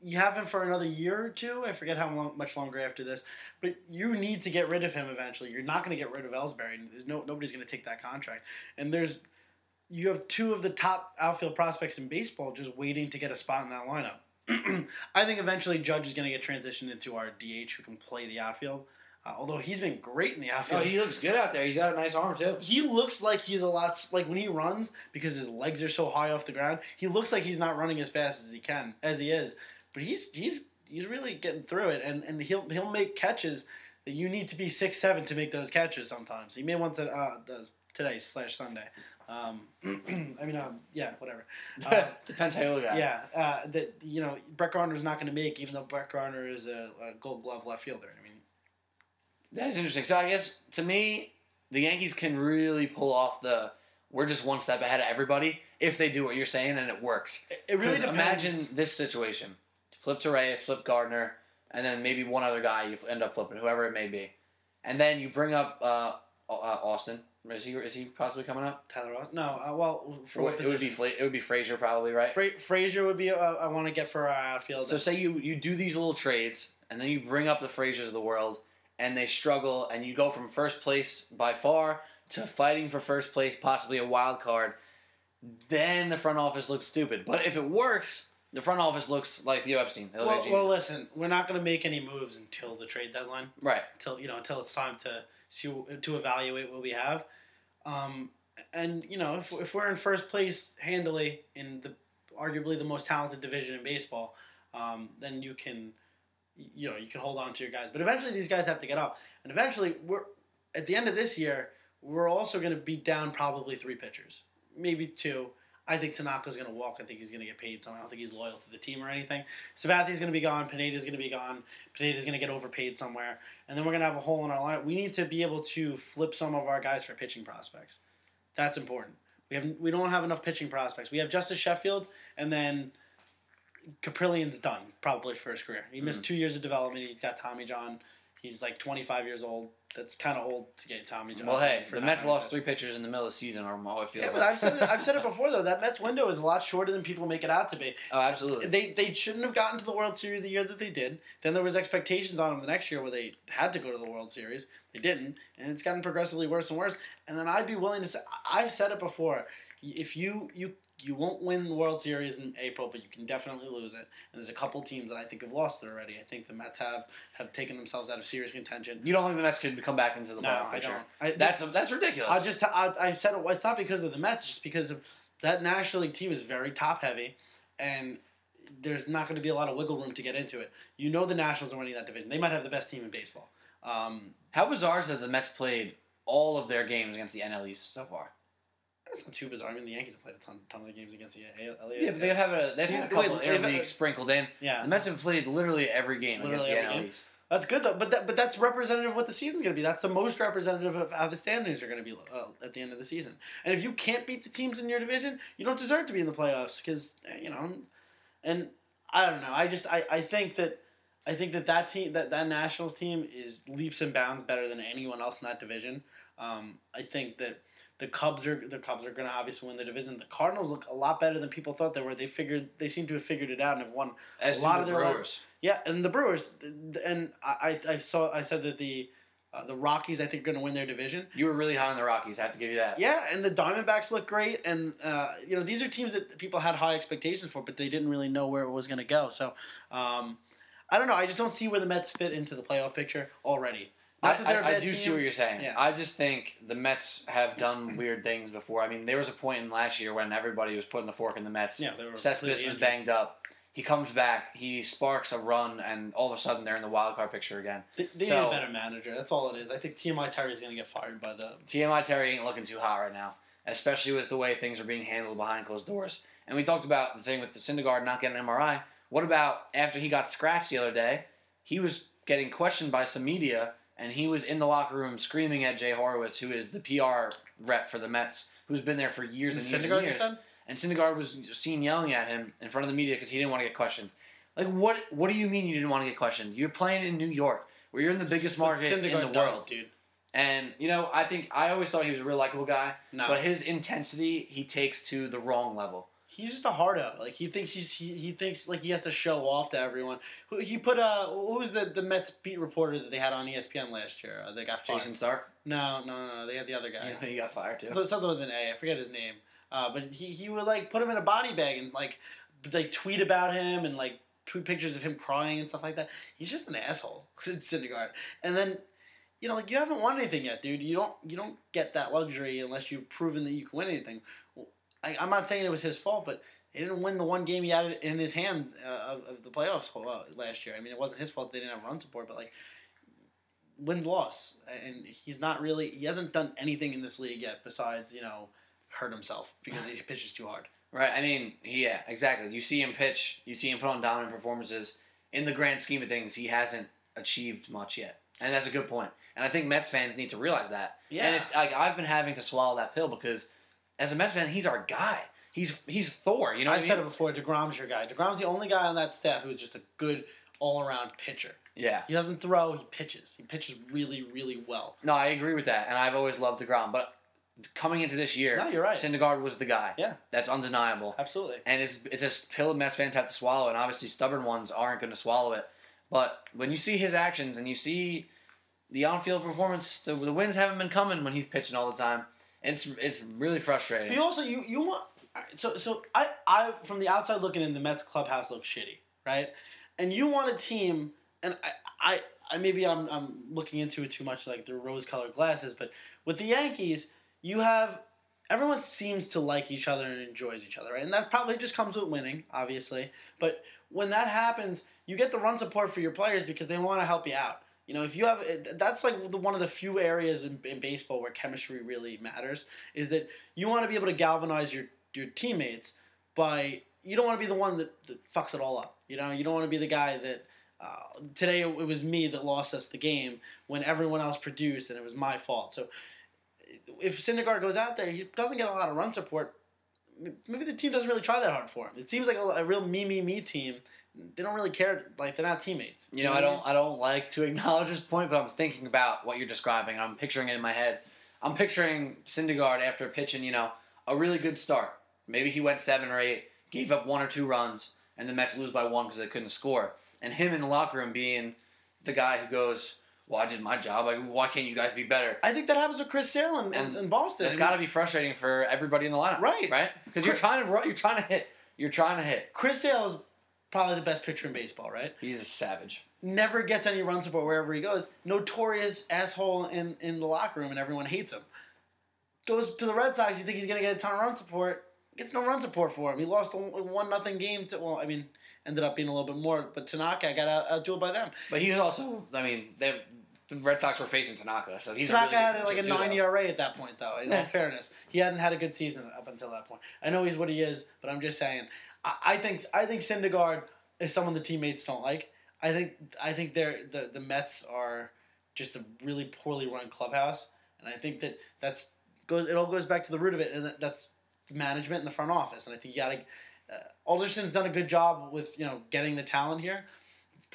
you have him for another year or two. I forget how long, much longer after this, but you need to get rid of him eventually. You're not going to get rid of Ellsbury. There's no nobody's going to take that contract, and there's you have two of the top outfield prospects in baseball just waiting to get a spot in that lineup. I think eventually Judge is going to get transitioned into our DH who can play the outfield. Uh, although he's been great in the oh, outfield. he looks good out there. He's got a nice arm too. he looks like he's a lot like when he runs because his legs are so high off the ground. He looks like he's not running as fast as he can as he is, but he's he's he's really getting through it, and, and he'll he'll make catches that you need to be six seven to make those catches. Sometimes he made one to, uh, today slash Sunday. Um, I mean, um, yeah, whatever. Uh, Depends how you look at it. yeah, uh, that you know Brett Gardner's not going to make, even though Brett Gardner is a, a Gold Glove left fielder. I mean, That is interesting. So I guess to me, the Yankees can really pull off the we're just one step ahead of everybody if they do what you're saying and it works. it, really depends. imagine this situation: flip Torreyes, flip Gardner, and then maybe one other guy you end up flipping, whoever it may be, and then you bring up uh, uh, Austin. Is he is he possibly coming up? Tyler Ross. No, uh, well, for Or what it would be? Fla- it would be Frazier probably right. Fra- Frazier would be. Uh, I want to get for our outfield. So say you you do these little trades, and then you bring up the Fraziers of the world, and they struggle, and you go from first place by far to fighting for first place, possibly a wild card. Then the front office looks stupid. But if it works, the front office looks like Theo Epstein. Well, well, listen, we're not going to make any moves until the trade deadline. right. Until you know, until it's time to see to evaluate what we have. Um, and you know, if, if we're in first place handily in the arguably the most talented division in baseball, um, then you can, you know, you can hold on to your guys. But eventually, these guys have to get up, and eventually, we're at the end of this year, we're also going to be down probably three pitchers, maybe two. I think Tanaka's going to walk. I think he's going to get paid somewhere. I don't think he's loyal to the team or anything. Sabathia's going to be gone. Pineda's going to be gone. Pineda's going to get overpaid somewhere. And then we're going to have a hole in our lineup. We need to be able to flip some of our guys for pitching prospects. That's important. We have we don't have enough pitching prospects. We have Justus Sheffield, and then Kaprielian's done probably for his career. He missed mm. two years of development. He's got Tommy John. He's like 25 years old. That's kind of old to get Tommy John. Well, hey, the Mets lost three pitchers in the middle of the season, or how it feels Yeah, but like. I've said it. I've said it before though. That Mets window is a lot shorter than people make it out to be. oh, absolutely. They they shouldn't have gotten to the World Series the year that they did. Then there was expectations on them the next year where they had to go to the World Series. They didn't, and it's gotten progressively worse and worse. And then I'd be willing to say I've said it before. If you you you won't win the World Series in April, but you can definitely lose it. And there's a couple teams that I think have lost it already. I think the Mets have have taken themselves out of serious contention. you don't think the Mets could come back into the No, playoff I picture? don't. I, That's that's ridiculous. I just I, I said it, it's not because of the Mets, it's just because of that National League team is very top heavy, and there's not going to be a lot of wiggle room to get into it. You know the Nationals are winning that division. They might have the best team in baseball. Um, How bizarre is that the Mets played all of their games against the NL East so far? That's not too bizarre. I mean, the Yankees have played a ton, ton of games against the AL. Yeah, but they have a they've had a couple they've- sprinkled in. Yeah. The Mets have played literally every game Literally against the every NL? East. That's good though, but that, but that's representative of what the season's going to be. That's the most representative of how the standings are going to be uh, at the end of the season. And if you can't beat the teams in your division, you don't deserve to be in the playoffs because you know. And I don't know. I just I, I think that I think that that team that that Nationals team is leaps and bounds better than anyone else in that division. Um, I think that the Cubs are the Cubs are going to obviously win the division. The Cardinals look a lot better than people thought they were. They figured they seem to have figured it out and have won As a lot the of their Brewers. yeah, and the Brewers, and I, I I saw I said that the uh, the Rockies I think are going to win their division. You were really high on the Rockies. I have to give you that. Yeah, and the Diamondbacks look great, and uh, you know these are teams that people had high expectations for, but they didn't really know where it was going to go. So um, I don't know. I just don't see where the Mets fit into the playoff picture already. Not I, I, I do see what you're saying. Yeah. I just think the Mets have done weird things before. I mean, there was a point in last year when everybody was putting the fork in the Mets. Yeah, they were Cespedes was banged up. He comes back. He sparks a run, and all of a sudden they're in the wild card picture again. They, they So- need a better manager. That's all it is. I think TMI Terry is going to get fired by the. TMI Terry ain't looking too hot right now, especially with the way things are being handled behind closed doors. And we talked about the thing with the Syndergaard not getting an MRI. What about after he got scratched the other day? He was getting questioned by some media, and he was in the locker room screaming at Jay Horwitz, who is the PR rep for the Mets, who's been there for years and years and years. said? And Syndergaard was seen yelling at him in front of the media because he didn't want to get questioned. Like, what? What do you mean you didn't want to get questioned? You're playing in New York, where you're in the biggest market in the world. does, dude. And you know, I think I always thought he was a real likable guy, No. but his intensity he takes to the wrong level. He's just a hardo. Like he thinks he's he, he thinks like he has to show off to everyone. Who he put uh who was the the Mets beat reporter that they had on ESPN last year? Uh, they got fired. Jayson Stark, No, no, no, no. They had the other guy. he got fired too. Something- Something with an A. I forget his name. Uh, but he he would like put him in a body bag and like like tweet about him and like tweet pictures of him crying and stuff like that. He's just an asshole, Syndergaard. And then. You know, like you haven't won anything yet, dude. You don't you don't get that luxury unless you've proven that you can win anything. I, I'm not saying it was his fault, but he didn't win the one game he had in his hands uh, of, of the playoffs uh, last year. I mean, it wasn't his fault they didn't have run support, but like win loss, and he's not really he hasn't done anything in this league yet besides you know hurt himself because he pitches too hard. Right? I mean, yeah, exactly. You see him pitch, you see him put on dominant performances. In the grand scheme of things, he hasn't achieved much yet, and that's a good point. And I think Mets fans need to realize that. Yeah. And it's like I've been having to swallow that pill because, as a Mets fan, he's our guy. He's he's Thor. You know I've I said mean? it before. Degrom's your guy. Degrom's the only guy on that staff who's just a good all around pitcher. Yeah. He doesn't throw. He pitches. He pitches really, really well. No, I agree with that, and I've always loved Degrom. But coming into this year, No, you're right. Syndergaard was the guy. Yeah. that's undeniable. Absolutely. And it's it's a pill Mets fans have to swallow, and obviously stubborn ones aren't going to swallow it. But when you see his actions and you see the on-field performance, the, the wins haven't been coming when he's pitching all the time. It's it's really But frustrating. you also you you want so so I I from the outside looking in, the Mets clubhouse looks shitty, right? And you want a team, and I I, I maybe I'm I'm looking into it too much like the rose-colored glasses, but with the Yankees, you have everyone seems to like each other and enjoys each other, right? And that probably just comes with winning, obviously. But when that happens, you get the run support for your players because they want to help you out. You know, if you have that's like the, one of the few areas in, in baseball where chemistry really matters is that you want to be able to galvanize your your teammates by you don't want to be the one that, that fucks it all up. You know, you don't want to be the guy that uh, today it, was me that lost us the game when everyone else produced and it was my fault. So if Syndergaard goes out there, he doesn't get a lot of run support. Maybe the team doesn't really try that hard for him. It seems like a, a real me me me team. They don't really care. Like they're not teammates. You know, I don't I don't like to acknowledge this point, but I'm thinking about what you're describing. and I'm picturing it in my head. I'm picturing Syndergaard after pitching, you know, a really good start. Maybe he went seven or eight, gave up one or two runs, and the Mets lose by one because they couldn't score. And him in the locker room being the guy who goes, "Well, I did my job. Like, why can't you guys be better?" I think that happens with Chris Sale in, in, Boston. It's got to be frustrating for everybody in the lineup, Right. Right? Because you're trying to you're trying to hit, you're trying to hit. Chris Sale is probably the best pitcher in baseball, right? He's a savage. Never gets any run support wherever he goes. Notorious asshole in, in the locker room, and everyone hates him. Goes to the Red Sox. You think he's gonna get a ton of run support? Gets no run support for him. He lost a one nothing game to. Well, I mean, ended up being a little bit more. But Tanaka got out, outdueled by them. But he was also, I mean, they, the Red Sox were facing Tanaka, so he's a Tanaka really had like a nine though. ERA at that point, though. In Yeah. all fairness, he hadn't had a good season up until that point. I know he's what he is, but I'm just saying. I, I think I think Syndergaard is someone the teammates don't like. I think I think they're the the Mets are just a really poorly run clubhouse, and I think that that's goes. It all goes back to the root of it, and that, that's management and the front office. And I think you got to. Uh, Alderson's done a good job with you know getting the talent here,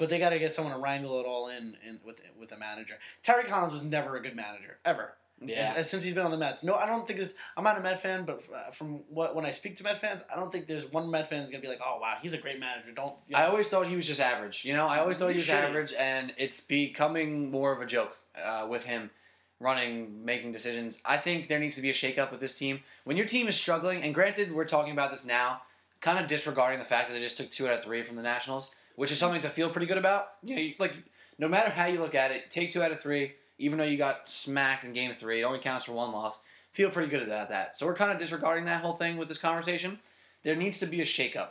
but they got to get someone to wrangle it all in, in with with a manager. Terry Collins was never a good manager ever. Yeah. As- as since he's been on the Mets. No, I don't think this. I'm not a Met fan, but uh, from what when I speak to Met fans, I don't think there's one Met fan who's gonna be like, "Oh wow, he's a great manager." Don't. You know, I always thought he was just average. You know, I always thought he was Shitty. average, and it's becoming more of a joke uh, with him running, making decisions. I think there needs to be a shakeup with this team. When your team is struggling, and granted, we're talking about this now, kind of disregarding the fact that they just took two out of three from the Nationals, which is something to feel pretty good about. You know, you, like no matter how you look at it, take two out of three, even though you got smacked in Game Three, it only counts for one loss. Feel pretty good about that. So we're kind of disregarding that whole thing with this conversation. There needs to be a shakeup.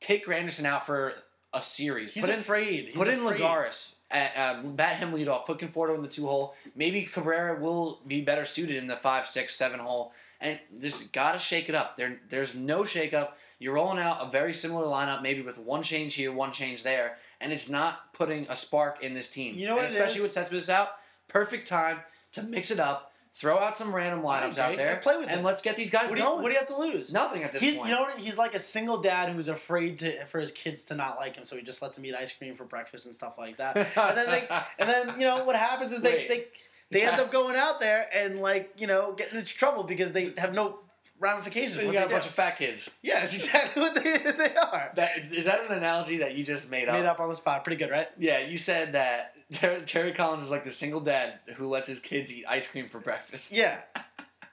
Take Granderson out for a series. he's put in afraid. He's put in afraid. Lagares. Uh, uh, bat him lead off. Put Conforto in the two hole. Maybe Cabrera will be better suited in the five, six, seven hole. And just gotta shake it up. There, there's no shake up. You're rolling out a very similar lineup, maybe with one change here, one change there, and it's not putting a spark in this team. You know what it especially is? with Cespedes out, perfect time to mix it up. Throw out some random lineups out there, play with and it. let's get these guys What do, you, what do you have to lose? Nothing at this He's, point. you know what? He's like a single dad who's afraid to for his kids to not like him, so he just lets them eat ice cream for breakfast and stuff like that. and then they, and then you know what happens is they Wait. they, they end up going out there and like you know getting into trouble because they have no ramifications. So you got a they bunch of fat kids. yeah, that's exactly what they, they are. That is that an analogy that you just made up? Made up on the spot, pretty good, right? Yeah, you said that Terry, Terry Collins is like the single dad who lets his kids eat ice cream for breakfast. Yeah,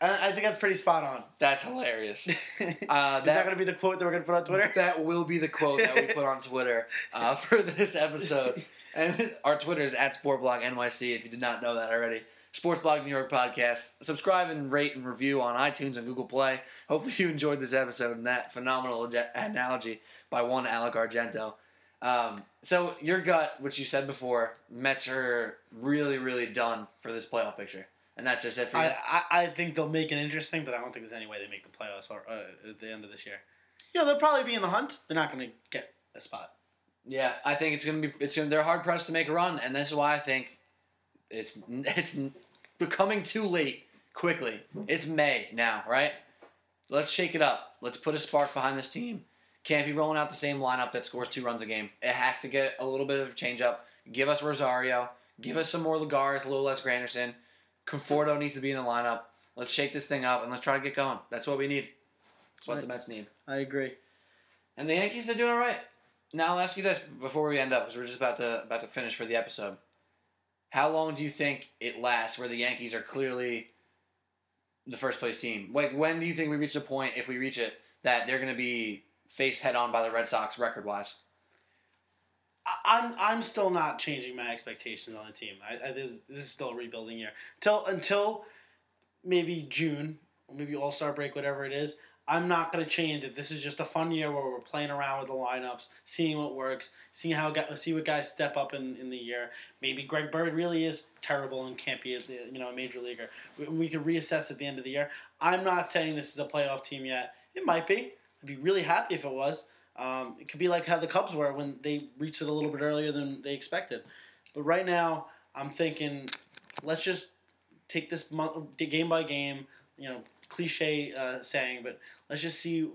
I, I think that's pretty spot on. That's hilarious. Is Uh, that that going to be the quote that we're going to put on Twitter? that will be the quote that we put on Twitter uh, for this episode. And our Twitter is at SportBlogNYC if you did not know that already. Sports Blog New York Podcast. Subscribe and rate and review on iTunes and Google Play. Hopefully you enjoyed this episode and that phenomenal analogy by one Alec Argento. Um, so your gut, which you said before, Mets are really, really done for this playoff picture. And that's just it for you. I, I, I think they'll make it interesting, but I don't think there's any way they make the playoffs or, uh, at the end of this year. Yeah, they'll probably be in the hunt. They're not going to get a spot. Yeah, I think it's gonna be. It's gonna. They're hard pressed to make a run, and this is why I think it's it's becoming too late quickly. It's May now, right? Let's shake it up. Let's put a spark behind this team. Can't be rolling out the same lineup that scores two runs a game. It has to get a little bit of a change up. Give us Rosario. Give us some more Lagares, a little less Granderson. Conforto needs to be in the lineup. Let's shake this thing up and let's try to get going. That's what we need. That's what the Mets need. I agree. And the Yankees are doing all right. Now I'll ask you this before we end up, because we're just about to about to finish for the episode. How long do you think it lasts where the Yankees are clearly the first place team? Like when do you think we reach the point, if we reach it, that they're going to be faced head on by the Red Sox record wise? I'm I'm still not changing my expectations on the team. I, I this, this is still a rebuilding year. Till until maybe June, maybe All Star break, whatever it is. I'm not gonna change it. This is just a fun year where we're playing around with the lineups, seeing what works, seeing how see what guys step up in, in the year. Maybe Greg Bird really is terrible and can't be a, you know a major leaguer. We, we could reassess at the end of the year. I'm not saying this is a playoff team yet. It might be. I'd be really happy if it was. Um, it could be like how the Cubs were when they reached it a little bit earlier than they expected. But right now, I'm thinking, let's just take this month, game by game. You know, cliche uh, saying, but let's just see,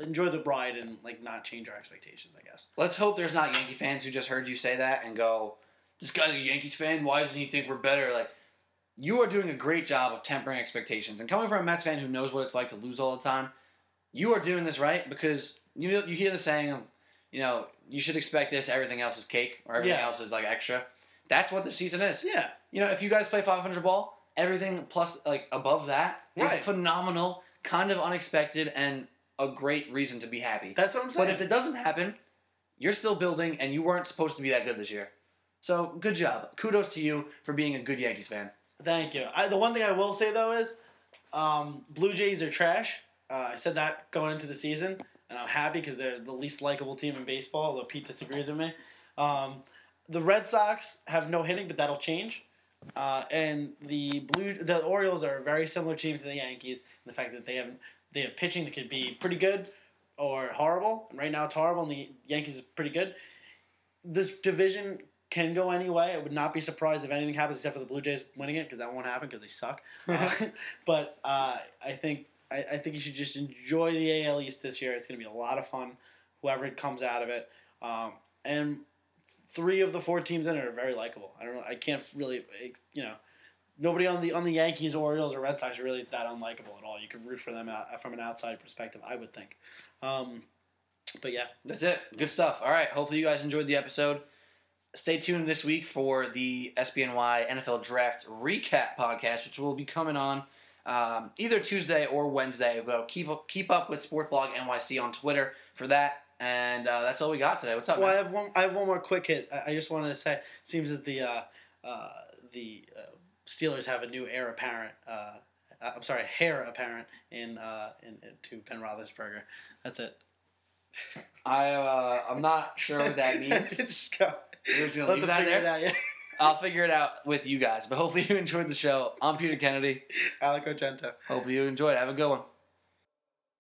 enjoy the ride and like not change our expectations. I guess. Let's hope there's not Yankee fans who just heard you say that and go, "This guy's a Yankees fan. Why doesn't he think we're better?" Like, you are doing a great job of tempering expectations. And coming from a Mets fan who knows what it's like to lose all the time, you are doing this right because you know you hear the saying, of, you know, you should expect this. Everything else is cake, or everything Yeah. else is like extra. That's what the season is. Yeah. You know, if you guys play 500 ball, everything plus like above that is Right. phenomenal, kind of unexpected, and a great reason to be happy. That's what I'm saying. But if it doesn't happen, you're still building, and you weren't supposed to be that good this year. So good job. Kudos to you for being a good Yankees fan. Thank you. I, the one thing I will say though is, um, Blue Jays are trash. Uh, I said that going into the season. and I'm happy because they're the least likable team in baseball. Although Pete disagrees with me. Um, the Red Sox have no hitting, but that'll change. Uh, and the blue, the Orioles are a very similar team to the Yankees. In the fact that they have they have pitching that could be pretty good or horrible. And right now it's horrible, and the Yankees is pretty good. This division can go any way. I would not be surprised if anything happens except for the Blue Jays winning it because that won't happen because they suck. Uh, but uh, I think I, I think you should just enjoy the AL East this year. It's going to be a lot of fun. Whoever comes out of it, um, and three of the four teams in it are very likable. I don't know. I can't really, you know, nobody on the on the Yankees, Orioles, or Red Sox are really that unlikable at all. You can root for them out, from an outside perspective, I would think. Um, but yeah, That's it. Good stuff. All right. Hopefully, you guys enjoyed the episode. Stay tuned this week for the SBNY NFL Draft Recap podcast, which will be coming on um, either Tuesday or Wednesday. But keep keep up with Sportblog NYC on Twitter for that. And uh, that's all we got today. What's up, Well, I have one. I have one more quick hit. I, I just wanted to say, it seems that the uh, uh, the uh, Steelers have a new heir apparent. Uh, uh, I'm sorry, hair apparent in uh, in, in to Ben Roethlisberger. That's it. I uh, I'm not sure what that means. just go. We're just gonna Let leave that there. it out. Yeah. I'll figure it out with you guys. But hopefully you enjoyed the show. I'm Peter Kennedy. Alec Argento. Hope you enjoyed. Have a good one.